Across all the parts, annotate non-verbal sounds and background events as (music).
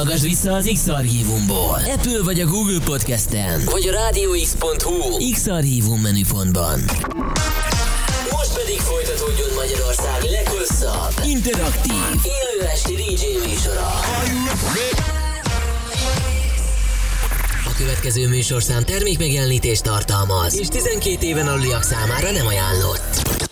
Hallgass vissza az X-Archívumból. Apple vagy a Google Podcasten, vagy a rádióx.hu X-Archívum menüpontban. Most pedig folytatódjon Magyarország leghosszabb, interaktív, élő esti DJ műsora. A következő műsorszám termék megjelenítést tartalmaz, és 12 éven aluliak számára nem ajánlott.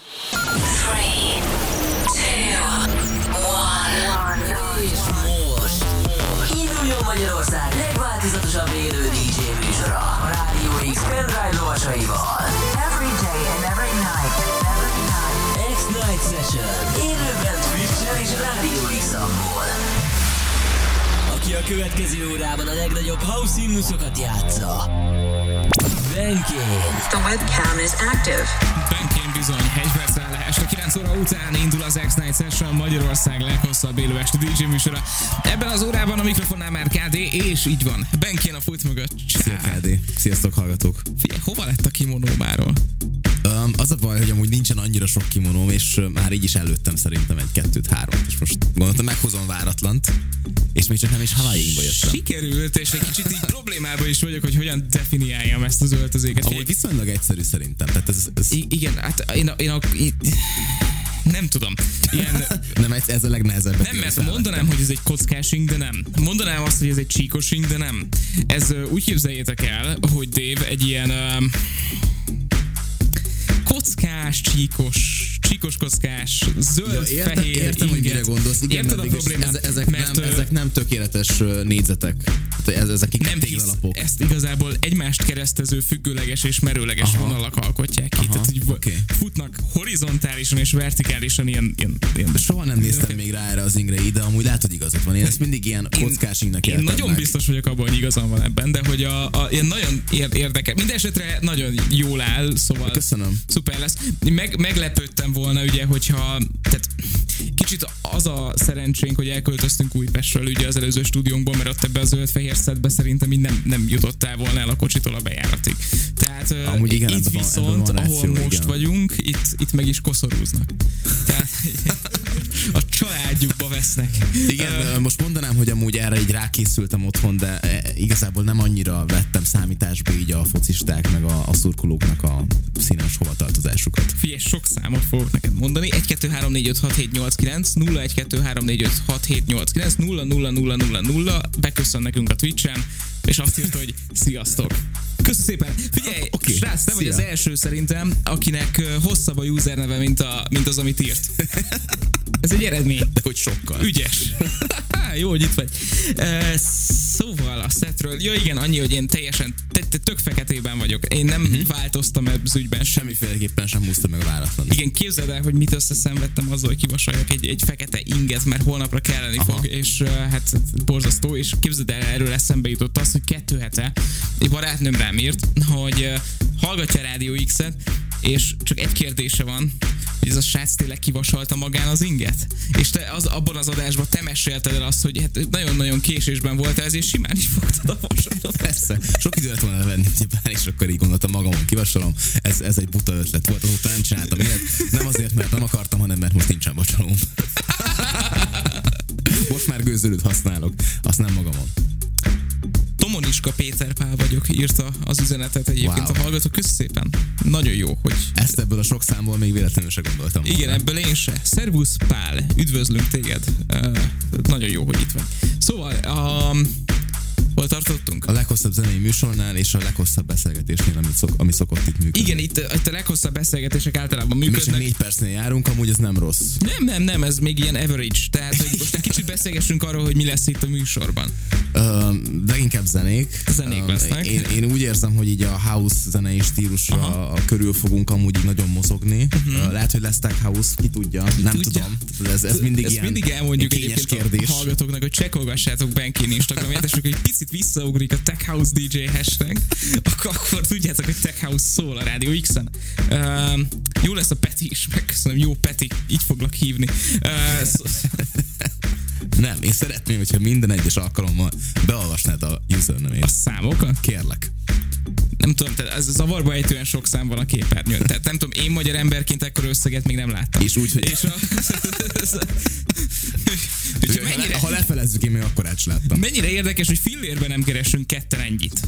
Magyarország legváltozatosabb élő DJ műsora a Rádió X pendrive lovasaival. Every day and every night. Every night. X-Night Session. Élőben Twitch-en és Rádió X-amból. Aki a következő órában a legnagyobb house himnuszokat játsza. Benkén. The webcam is active. Bizony, rá este 9 óra után indul az X-Night Session, Magyarország leghosszabb élő esti DJ műsora. Ebben az órában a mikrofonnál már KD, és így van, Benkén a fut mögött. Szia KD. Sziasztok hallgatók. Figyelj, hova lett a kimonó máról? Um, az a baj, hogy amúgy nincsen annyira sok kimonóm, és már így is előttem szerintem egy kettőt, hármat, és most gondoltam meghozom váratlant, és még csak nem is Hawaii-ba jöttem. Sikerült, és egy kicsit így problémában is vagyok, hogy hogyan definiáljam ezt az öltözéket. Amúgy viszonylag egyszerű szerintem, tehát ez, ez I- igen, hát én, a, én, a, én nem tudom. Ilyen, (laughs) nem ez, ez a legnehezebb. Nem, mert mondanám, hogy ez egy kockásing, de nem. Mondanám azt, hogy ez egy csíkosing, de nem. Ez úgy képzeljétek el, hogy Dave egy ilyen uh, kockás, csíkos, csíkos kockás, zöld, Ja, értem, fehér értem, hogy mire gondolsz. Igen, Érted a problémát? ez, ezek, Mert, nem, ezek nem tökéletes négyzetek. Ez, ezek nem téglalapok. ezt igazából egymást keresztező függőleges és merőleges Aha. vonalak alkotják ki. Aha, Tehát, hogy oké. futnak horizontálisan és vertikálisan ilyen, ilyen, ilyen Soha nem néztem még rá erre az ingre, de amúgy látod igazad van. Én ezt mindig ilyen kockásingnak Én éltem nagyon meg. biztos vagyok abban, hogy igazam van ebben, de hogy a, a ilyen nagyon ér- érdekel. Mindenesetre nagyon jól áll, szóval Köszönöm. szuper lesz. Meg, meglepődtem volna, ugye, hogyha tehát kicsit az a szerencsénk, hogy elköltöztünk Újpestről ugye az előző stúdiónkból, mert ott ebbe a zöld-fehér szedbe szerintem így nem, nem jutottál volna el a kocsitól a bejáratig. Tehát Amúgy igen, itt van- viszont, van ahol ráció, most igen. vagyunk, itt, itt meg is koszorúznak. Tehát (laughs) a családjukba vesznek. Igen, most mondanám, hogy amúgy erre így rákészültem otthon, de e, igazából nem annyira vettem számításba így a focisták meg a, a szurkolóknak a színes hovatartozásukat. Figyelj, sok számot fogok neked mondani. 1 2 3 4 5 6 7 8 9 0 1 2 3 4 5 6 7 8 9 0 0 0 0 0 beköszön nekünk a Twitch-en, és azt írta, hogy sziasztok. Köszönöm szépen. Figyelj, okay, srác, te vagy az első szerintem, akinek hosszabb a userneve, mint, a, mint az, amit írt. (laughs) Ez egy eredmény. De hogy sokkal. Ügyes. (laughs) Jó, hogy itt vagy. Uh, szóval a setről, jó igen, annyi, hogy én teljesen te, te, tök feketében vagyok. Én nem uh-huh. változtam az ügyben sem. Semmiféleképpen sem húzta meg a váratlan. Igen, képzeld el, hogy mit összeszenvedtem azzal, hogy kivasaljak egy, egy fekete inget, mert holnapra kelleni Aha. fog, és uh, hát borzasztó, és képzeld el, erről eszembe jutott az, hogy kettő hete egy barátnőm rám írt, hogy uh, hallgatja a Rádió X-et, és csak egy kérdése van, hogy ez a srác tényleg kivasalta magán az inget? És te az, abban az adásban te mesélted el azt, hogy hát nagyon-nagyon késésben volt ez, és simán is fogtad a vasalat. Persze, sok idő lett volna venni, ugyebár, és akkor így gondoltam magamon kivasalom. Ez, ez egy buta ötlet volt, azóta nem csináltam ilyet. Nem azért, mert nem akartam, hanem mert most nincsen vasalom. (laughs) Most már gőzölőt használok, azt nem magamon. Tomoniska Péter Pál vagyok, írta az üzenetet egyébként Wow. a hallgató. Kösz szépen. Nagyon jó, hogy Ezt ebből a sok számból még véletlenül se gondoltam. volna. igen, ebből én se. Szervusz Pál, üdvözlünk téged. Uh, nagyon jó, hogy itt vagy. Szóval, um, hol tartottunk? A leghosszabb zenei műsornál és a leghosszabb beszélgetésnél, amit szok, ami szokott itt működni. Igen, itt, itt a leghosszabb beszélgetések általában Mi csak működnek. négy percnél járunk, amúgy ez nem rossz. Nem, nem, nem, ez még ilyen average. Tehát, hogy most egy kicsit beszélgessünk arról, hogy mi lesz itt a műsorban. Uh, leginkább zenék. Zenék lesznek. Én, én úgy érzem, hogy így a house zenei stílusra Aha. körül fogunk amúgy nagyon mozogni. Uh-huh. Lehet, hogy lesz tech house, ki tudja, nem Mhm. tudja. tudom. Ez, ez mindig Ezt ilyen mindig elmondjuk kényes kérdés. a hallgatóknak, hogy csekkolgassátok Benkin Instagramját, és amikor egy picit visszaugrik a Tech House DJ hashtag, akkor, akkor tudjátok, hogy Tech House szól a Rádió X-en. Uh, jó lesz a Peti is, megköszönöm, jó Peti, így foglak hívni. Uh, szó- Nem, én szeretném, hogyha minden egyes alkalommal beolvasnád a username a számokat? Kérlek. Nem tudom, tehát ez zavarba ejtően sok szám van a képernyőn. Tehát nem tudom, én magyar emberként ekkor összeget még nem láttam. És úgy, hogy És a, (laughs) Úgyhogy mennyire, Ha lefelezzük, én még akkor át láttam. mennyire érdekes, hogy fillérben nem keresünk ketten ennyit.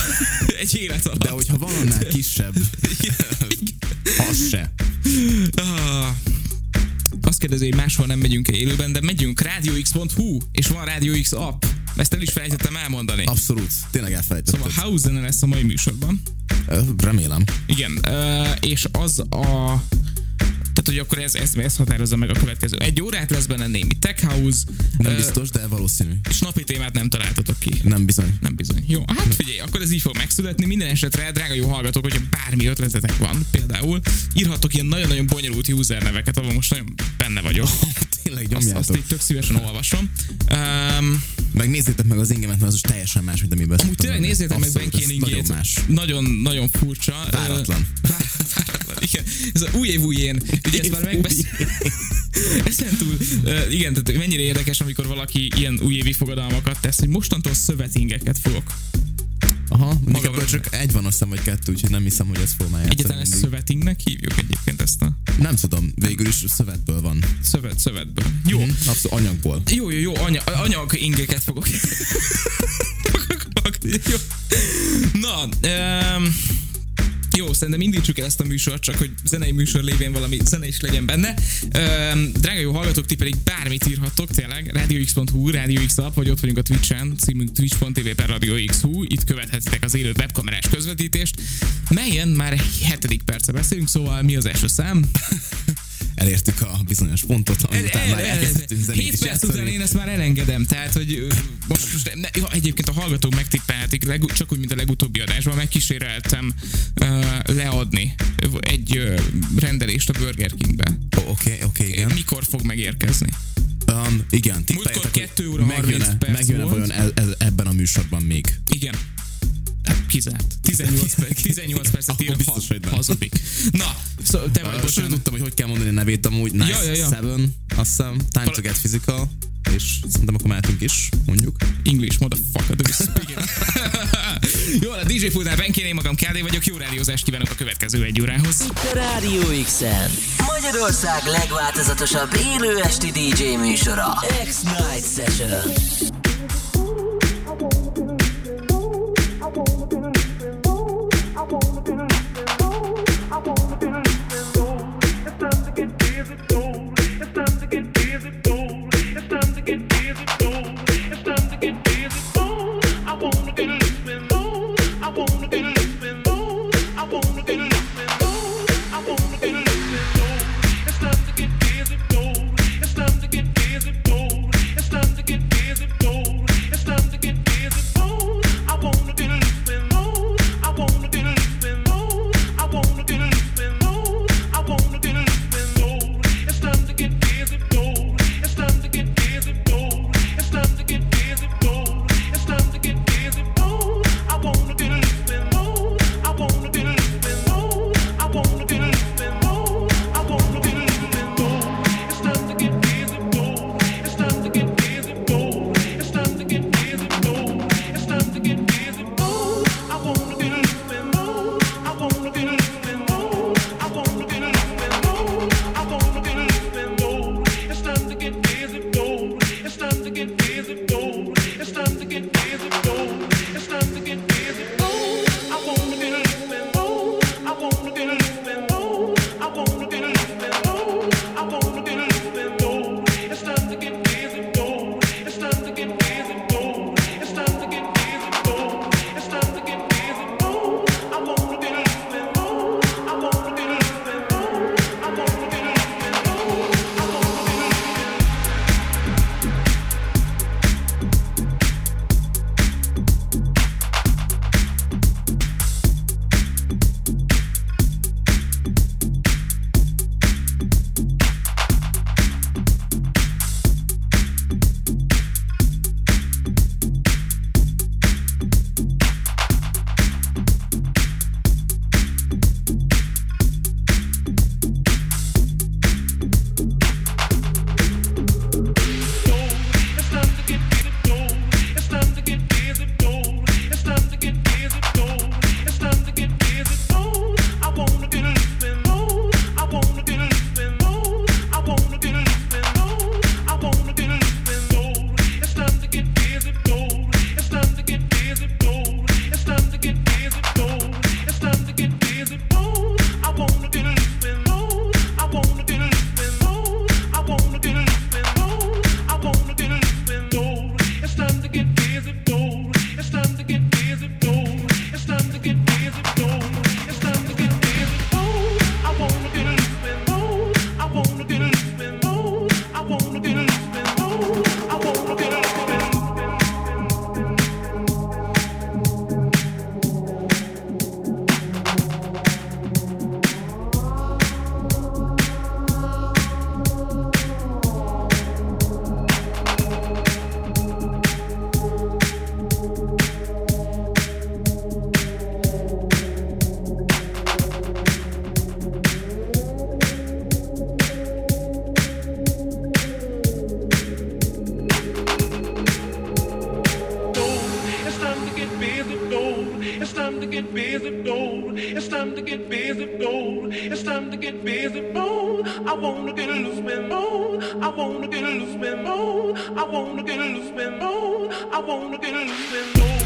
(laughs) Egy élet alatt. De hogyha van annál kisebb, az se. Ah. Azt kérdezi, hogy máshol nem megyünk élőben, de megyünk radiox.hu, és van Radio X app. Ezt el is felejtettem elmondani. Abszolút. Tényleg elfelejtetted. Szóval house zene lesz a mai műsorban. Remélem. Igen, és az a... Tehát, hogy akkor ez, ez, ez határozza meg a következő. Egy órát lesz benne némi tech house, Nem ö, biztos, de valószínű. és napi témát nem találtatok ki. Nem bizony. Nem bizony. Jó, hát figyelj, akkor ez így fog megszületni. Minden esetre, drága jó hallgatók, hogyha bármi ötletetek van, például írhatok ilyen nagyon-nagyon bonyolult user neveket, ahol most nagyon benne vagyok. (laughs) Tényleg Azt, azt nyomjátok. így tök szívesen olvasom. Um, Meg nézzétek meg az ingemet, mert az is teljesen más, mint amiben úgy szoktam tényleg nézzétek meg ingét. Nagyon. Nagyon, furcsa. Váratlan. Váratlan, igen. Ez a új év újén. Ugye ezt már megbeszéltük. (laughs) Ezen túl, ö, igen, tehát mennyire érdekes, amikor valaki ilyen újévi fogadalmakat tesz, hogy mostantól szövetingeket fogok. Aha, Magamra. ebből csak egy van, azt hiszem, vagy kettő, úgyhogy nem hiszem, hogy ez formálja. Egyetlen ezt szövetingnek hívjuk egyébként ezt a Nem tudom, végül is szövetből van. szövet, szövetből. Jó. Hm, Abszolút anyagból. Jó, jó, jó, anya, anyag ingeket fogok (laughs) jó. Na, um, jó, szerintem indítsuk el ezt a műsort, csak hogy zenei műsor lévén valami zene is legyen benne. Um, drága jó hallgatók, ti pedig bármit írhattok, tényleg, radiox.hu, Radio X app, vagy ott vagyunk a Twitch-en, címünk twitch.tv per Radio X.hu, itt követhetitek az élő webkamerás közvetítést, melyen már hetedik perce beszélünk, szóval mi az első szám? Elértük a bizonyos pontot, ami után már elkezdtünk zenét 7 is perc után én ezt már elengedem, tehát hogy most, most ne, ja, egyébként a hallgatók megtippelhetik, csak úgy, mint a legutóbbi adásban, megkíséreltem uh, leadni egy uh, rendelést a Burger Kingbe. Oké, oké, igen. Mikor fog megérkezni? Um, igen, Múltkor tippeljetek, 2 óra 30 megjön-e, megjön-e vajon e, e, ebben a műsorban még. Igen. Kizárt. 18, perc, 18 percet írt, biztos, hogy nem. hazudik. Na, szó, te vagy, Uh, bocsánat. tudtam, hogy hogy kell mondani a nevét amúgy. Nice Ja, ja, ja. Seven, azt hiszem. Time to get physical. És szerintem akkor mehetünk is, mondjuk. English, motherfucker, do you speak it? Jó, a DJ Fulnál Benkén, én magam Kádé vagyok, jó rádiózást kívánok a következő egy órához. Itt a Rádió X-en. Magyarország legváltozatosabb élő esti DJ műsora. X-Night Session. get visible. It's time to get visible. I wanna get loose with more. I wanna get loose with more. I wanna get loose with more. I wanna get loose with more.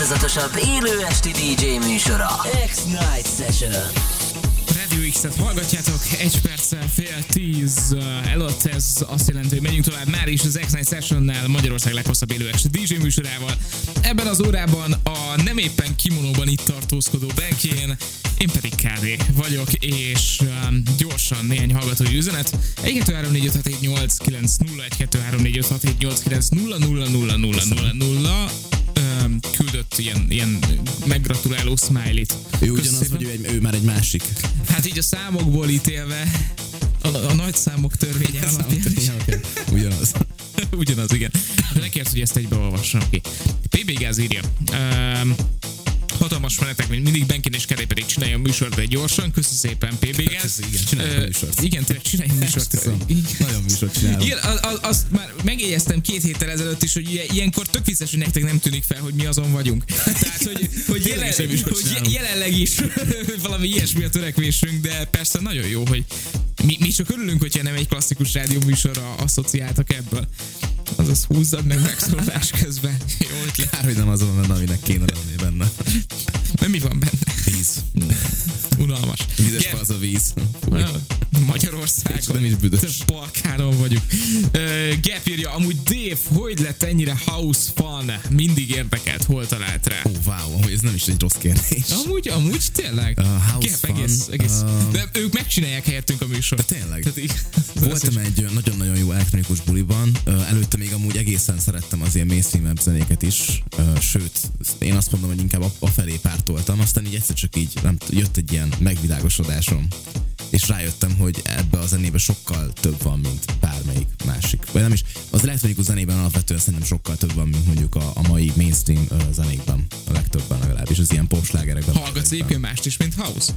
Legváltozatosabb élő esti DJ műsora. X-Night Session. Radio X-et hallgatjátok, egy perccel fél tíz uh, előtt ez azt jelenti, hogy megyünk tovább már is az X-Night Sessionnel, Magyarország leghosszabb élő esti DJ műsorával. Ebben az órában a nem éppen kimonóban itt tartózkodó Benkén, én pedig KD vagyok, és um, gyorsan néhány hallgatói üzenet. 1 2 3 4 5 6 7 8 9 0 1 2 3 4 5 6 7 8 9 0 0 0 0 0 0 öm, küldött ilyen, ilyen meggratuláló smiley-t. Ő ugyanaz, vagy ő, egy- ő már egy másik. Hát így a számokból ítélve, a, a nagy számok törvénye alapján oké. Ugyanaz. (laughs) Ugyanaz, igen. De nekért, hogy ezt egybeolvassam ki. PB Gáz írja. Um, hatalmas menetek, mint mindig Benkin és Keré pedig csinálja a műsort, de gyorsan. Köszi szépen, PB Gáz. Köszi, igen, csináljuk a Ö, műsort. Igen, tényleg csinálj a műsort. Nagyon műsort csinálok. Igen, az, az, azt már megjegyeztem két héttel ezelőtt is, hogy ilyen- ilyenkor tök vicces, hogy nektek nem tűnik fel, hogy mi azon vagyunk. Tehát, hogy, hogy, jelen, hogy jelenleg is (laughs) valami ilyesmi a törekvésünk, de persze nagyon jó, hogy mi, mi csak örülünk, hogyha nem egy klasszikus rádió műsorra asszociáltak ebből. Azaz húzzad meg megszólalás közben. Jó ötlet. Kár, hogy nem az van benne, aminek kéne lenni benne. Nem mi van benne? Víz. Unalmas. Vízes Gep- az a víz. És nem is büdös. Balkánon vagyunk. Ö, Gap írja, amúgy Dave, hogy lett ennyire house fun? Mindig érdekelt, hol talált rá? Ó, wow, amúgy ez nem is egy rossz kérdés. Amúgy, amúgy tényleg. Uh, house Gap, egész, fun, egész. uh, De ők megcsinálják helyettünk a műsort. De tényleg? Tehát így, Voltam egy nagyon-nagyon jó elektronikus buliban, Ö, előtte még amúgy egészen szerettem az ilyen mainstream zenéket is, sőt, én azt mondom, hogy inkább a- afelé pártoltam, aztán így egyszer csak így nem, jött egy ilyen megvilágosodásom, és rájöttem, hogy ebbe a zenébe sokkal több van, mint bármelyik másik. Vagy nem is, az elektronikus zenében alapvetően szerintem sokkal több van, mint mondjuk a, a mai mainstream zenékben, a legtöbben legalábbis, az ilyen popslágerekben. Hallgatsz egyébként mást is, mint house?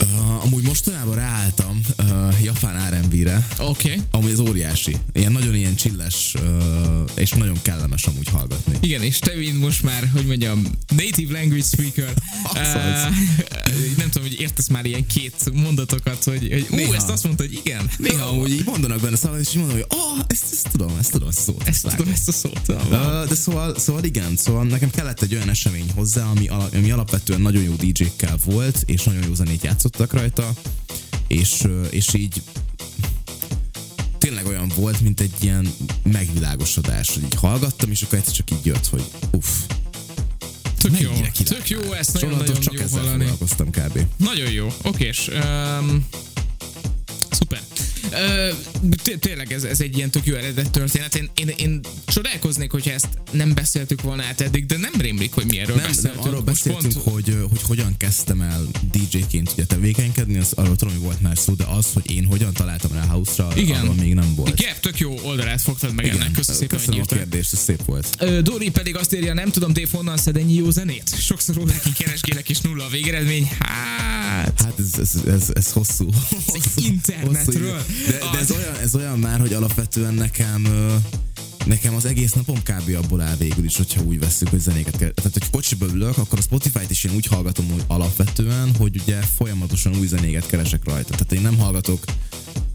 Uh, amúgy mostanában ráálltam uh, japán R&B-re, Oké. Okay. Amúgy ez óriási. Ilyen nagyon ilyen csilles, uh, és nagyon kellemes amúgy hallgatni. Igen, és te mint most már, hogy mondjam, native language speaker, (laughs) Az uh, (laughs) nem tudom, hogy értesz már ilyen két mondatokat, hogy, hogy ú, Néha. ezt azt mondta, hogy igen. Néha amúgy így mondanak benne szavakat, és így mondom, hogy oh, ezt, ezt tudom, ezt tudom, ezt szót. Ezt vágom. tudom, ezt a szót. Uh, de szóval, szóval igen, szóval nekem kellett egy olyan esemény hozzá, ami, ami alapvetően nagyon jó DJ-kkel volt, és nagyon jó zenét játszottak rajta, és, és így tényleg olyan volt, mint egy ilyen megvilágosodás, hogy így hallgattam, és akkor egyszer csak így jött, hogy uff, Tök jó, tök jó, ezt nagyon-nagyon csak jó ezzel hallani. foglalkoztam kb. Nagyon jó, okés. Um, szuper. Tényleg ez, ez egy ilyen tök jó eredet történet. Én, én, én csodálkoznék, hogyha ezt nem beszéltük volna át eddig, de nem rémlik, hogy mi erről Nem, nem, beszéltünk. arról Most beszéltünk, pont- hogy, hogy hogyan kezdtem el DJ-ként ugye tevékenykedni, az arról tudom, hogy volt már szó, de az, hogy én hogyan találtam rá house-ra, Igen. arról még nem volt. Gap, tök jó oldalát fogtad meg ennek. Köszönöm szépen, hogy Köszönöm a kérdést, ez szép volt. Dori pedig azt írja, nem tudom, Dave honnan szed ennyi jó zenét? Sokszor órákig keresgélek és nulla a végeredmény. Hát... Hát ez, ez, ez, ez hosszú. hosszú internetről. hosszú. De, de ez, olyan, ez olyan már, hogy alapvetően nekem nekem az egész napom kb. abból áll végül is, hogyha úgy veszük, hogy zenéket kell. Tehát, hogy kocsiba ülök, akkor a Spotify-t is én úgy hallgatom hogy alapvetően, hogy ugye folyamatosan új zenéket keresek rajta. Tehát én nem hallgatok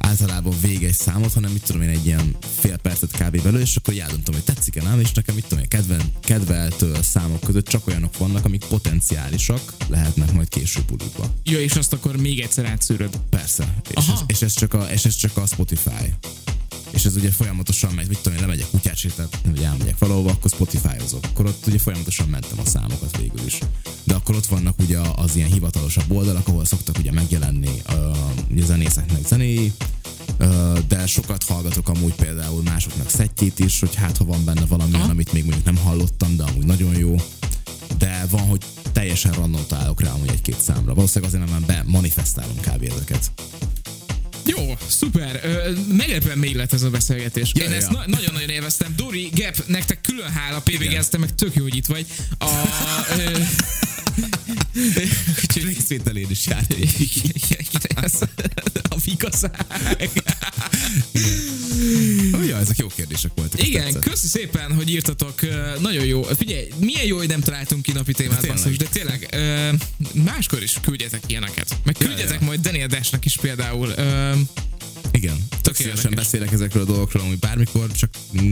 általában végig egy számot, hanem mit tudom én egy ilyen fél percet kb. belőle, és akkor eldöntöm, hogy tetszik-e nem, és nekem mit tudom én, kedven, kedvelt számok között csak olyanok vannak, amik potenciálisak lehetnek majd később bulikba. Ja, és azt akkor még egyszer átszűröd. Persze. És Aha. ez, és, ez csak a, és ez csak a Spotify. És ez ugye folyamatosan megy, mit tudom én, lemegyek kutyát sétálni, vagy elmegyek valahova, akkor Spotify-ozok. Akkor ott ugye folyamatosan mentem a számokat végül is. De akkor ott vannak ugye az ilyen hivatalosabb oldalak, ahol szoktak ugye megjelenni uh, ugye zenészeknek zenéi, uh, de sokat hallgatok amúgy például másoknak szettjét is, hogy hát ha van benne valami olyan, amit még mondjuk nem hallottam, de amúgy nagyon jó. De van, hogy teljesen random találok rá amúgy egy-két számra. Valószínűleg azért, mert már bemanifestálom kb. ezeket. Jó, szuper. Meglepően mély lett ez a beszélgetés. Ja, Én ja. ezt na- nagyon-nagyon élveztem. Dori, Gap, nektek külön hála, PVG, te meg tök jó, hogy itt vagy. A, ö, Úgyhogy részvételén is járt. a fikaság. Oh, ja, ezek jó kérdések voltak. Igen, tetszett. köszi szépen, hogy írtatok. Nagyon jó. Figyelj, milyen jó, hogy nem találtunk ki napi témát, De tényleg. basszus, de tényleg máskor is küldjetek ilyeneket. Meg küldjetek ja. majd Daniel Dashnak is például. Igen. Tök szívesen beszélek ezekről a dolgokról, amúgy bármikor, csak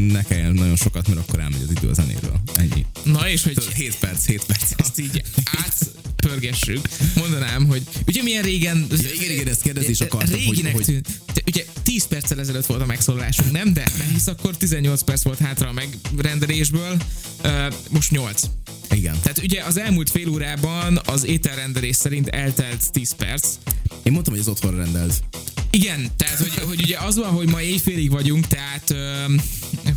ne kelljen nagyon sokat, mert akkor elmegy az idő a zenéről. Ennyi. Na és hogy 7 perc, 7 perc. ezt így átpörgessük, mondanám, hogy ugye milyen régen... Ja, igen, igen, ezt kérdezni is akartam, hogy- Réginek hogy- tűnt. Te- Ugye 10 perccel ezelőtt volt a megszólalásunk, nem? De hisz akkor 18 perc volt hátra a megrendelésből, most 8. Igen. Tehát ugye az elmúlt fél órában az ételrendelés szerint eltelt 10 perc. Én mondtam, hogy az otthonra rendelt. Igen, tehát hogy, hogy ugye az van, hogy ma éjfélig vagyunk, tehát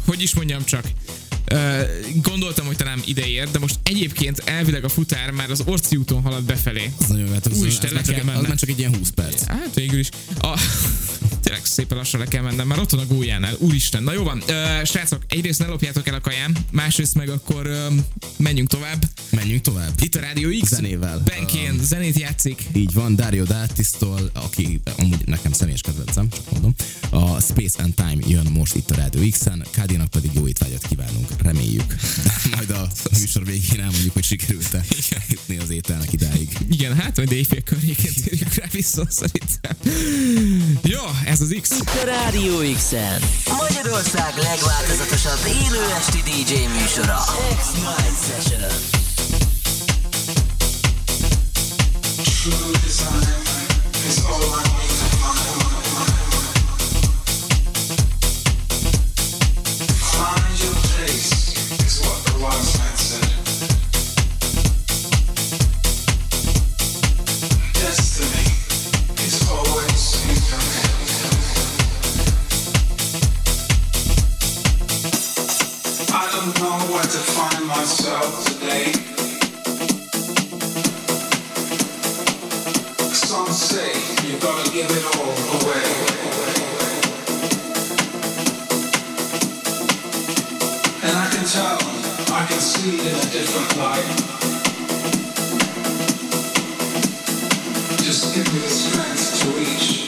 hogy is mondjam csak, gondoltam, hogy talán ide ér, de most egyébként elvileg a futár már az Orci úton halad befelé. Az nagyon hát az, Úristen, az, már csak, kell egy- az mennem. már csak egy ilyen 20 perc. Hát végül is. A, tényleg szépen lassan le kell mennem, már ott van a gólyánál. Úristen. Na jó van, ö, srácok, egyrészt ne lopjátok el a kajám, másrészt meg akkor ö, menjünk tovább. Menjünk tovább. Itt a Rádió X. Zenével. Benkén zenét játszik. Így van, Dario D'Artistól, aki amúgy nekem személyes kedvencem, csak mondom. A Space and Time jön most itt a Rádió X-en, Kádinak pedig jó étvágyat kívánunk, reméljük. Majd a műsor végén elmondjuk, hogy sikerült-e jutni az ételnek idáig. Igen, hát majd éjfél környékén térjük rá vissza szerintem. Jó, ez az X. A Rádió X-en. Magyarország legváltozatosabb élő esti DJ műsora. X-Night Session. Find Just give me the strength to reach,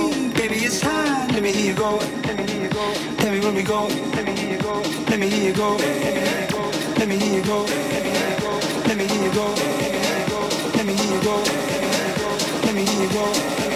Baby, I'm weak, baby, it's time. Let me hear you go. Tell me where we go. Let me hear you go. Let me hear you go. Let me hear you go. Let me hear you go. Let me hear you go. Let me hear you go. Let me hear you go.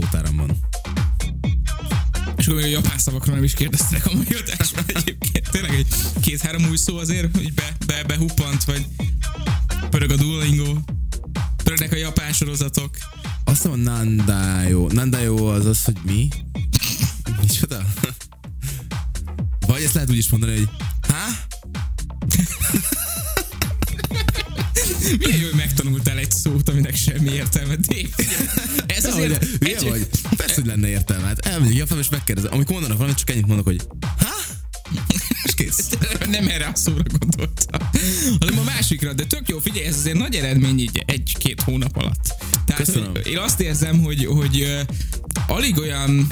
Szótáramban. És akkor még a japán szavakról nem is kérdeztek a mai adásban egyébként. Tényleg egy két-három új szó azért, kész. (laughs) nem erre a szóra gondoltam, hanem a másikra, de tök jó, figyelj, ez azért nagy eredmény így egy-két hónap alatt. Tehát Köszönöm. hogy én azt érzem, hogy, hogy uh, alig olyan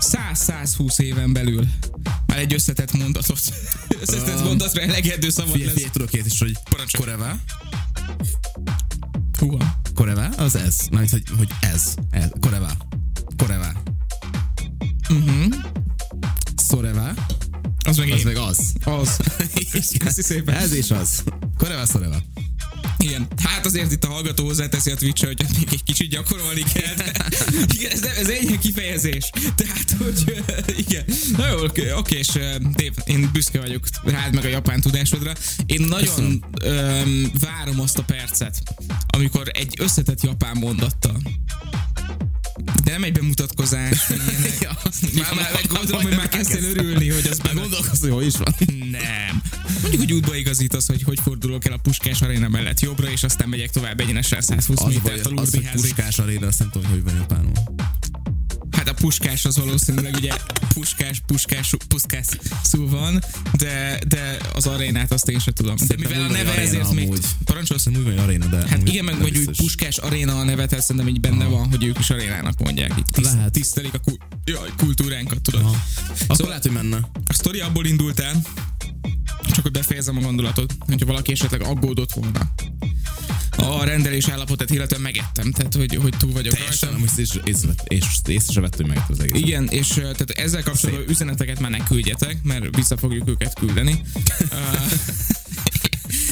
100-120 éven belül már egy összetett mondatot. (laughs) összetett Um, mondatra elegedő szabad Figyelj, lesz. figyelj, tudok ilyet is, hogy Parancsolj. koreva. Húha. Koreva, az ez. Mármint, hogy, hogy ez. ez. Koreva. Koreva. Mhm. Szoreva. Az meg Az én. meg az. Az. (laughs) Köszi, szépen. Ez és az. Koreva, szoreva. Igen, hát azért itt a hallgató hozzáteszi a twitch hogy még egy kicsit gyakorolni kell. De, (laughs) igen, ez, nem- ez egy kifejezés. Tehát, hogy igen. Na jó, oké, oké, és Dave, én büszke vagyok rád meg a japán tudásodra. Én nagyon um, várom azt a percet, amikor egy összetett japán mondattal de nem egy bemutatkozás. (laughs) Ja, már, már, már gondolom, hogy már kezdtél örülni, hogy az Már benne gondolkozni, hogy is van. nem. Mondjuk, hogy útba igazítasz, hogy hogy fordulok el a Puskás aréna mellett jobbra, és aztán megyek tovább egyenesen 120 Az, vagy, métert a az, hogy puskás aréna, azt nem tudom, hogy van japánul. Puskás az valószínűleg ugye Puskás, Puskás, Puskás szó van, de, de az arénát azt én sem tudom. De mivel a neve hogy ezért aréna még... amúgy. Parancsolsz? Hogy aréna, de... Hát amúgy igen, meg vagy úgy. Puskás aréna a nevet, ezt szerintem így benne van, hogy ők is arénának mondják. Így tiszt, Lehet. tisztelik a kul- jaj, kultúránkat, tudod. Aha. Akkor Szóval- lehet, hogy menne. A sztori abból indult el, csak hogy befejezem a gondolatot, hogyha valaki esetleg aggódott volna. A rendelés állapotát illetve megettem, tehát hogy, hogy túl vagyok Teljesen rajta. nem észre, észre, észre, észre se vettem meg az egész. Igen, és tehát ezzel kapcsolatban üzeneteket már ne küldjetek, mert vissza fogjuk őket küldeni. (laughs)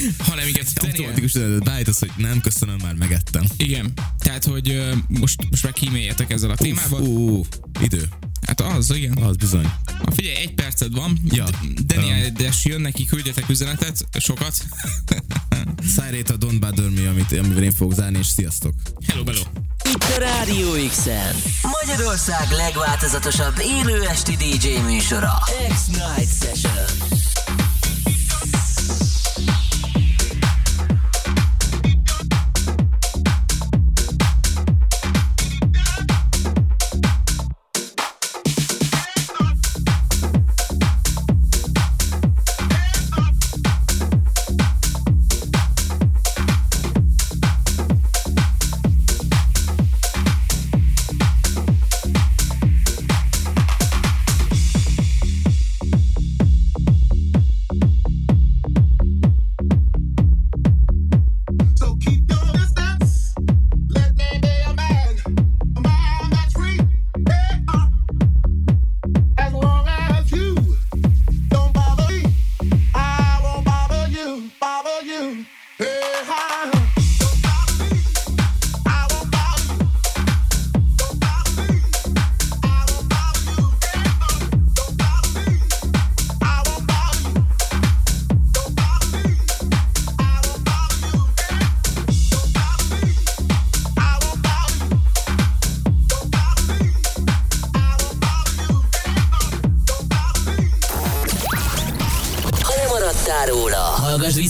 (laughs) Hanem igen, Automatikus beállítasz, hogy nem, köszönöm, már megettem. igen, tehát hogy most, most már kíméljetek ezzel a témával. Ú, idő. Hát az, igen. Az bizony. Ha figyelj, egy perced van. Ja. Daniel, de jön neki, küldjetek üzenetet, sokat. (laughs) Szájrét a Don't Bother Me, amit, amivel én fogok zárni, és sziasztok. Hello, hello. Itt a Rádió X-en. Magyarország legváltozatosabb élő esti DJ műsora. X-Night Session.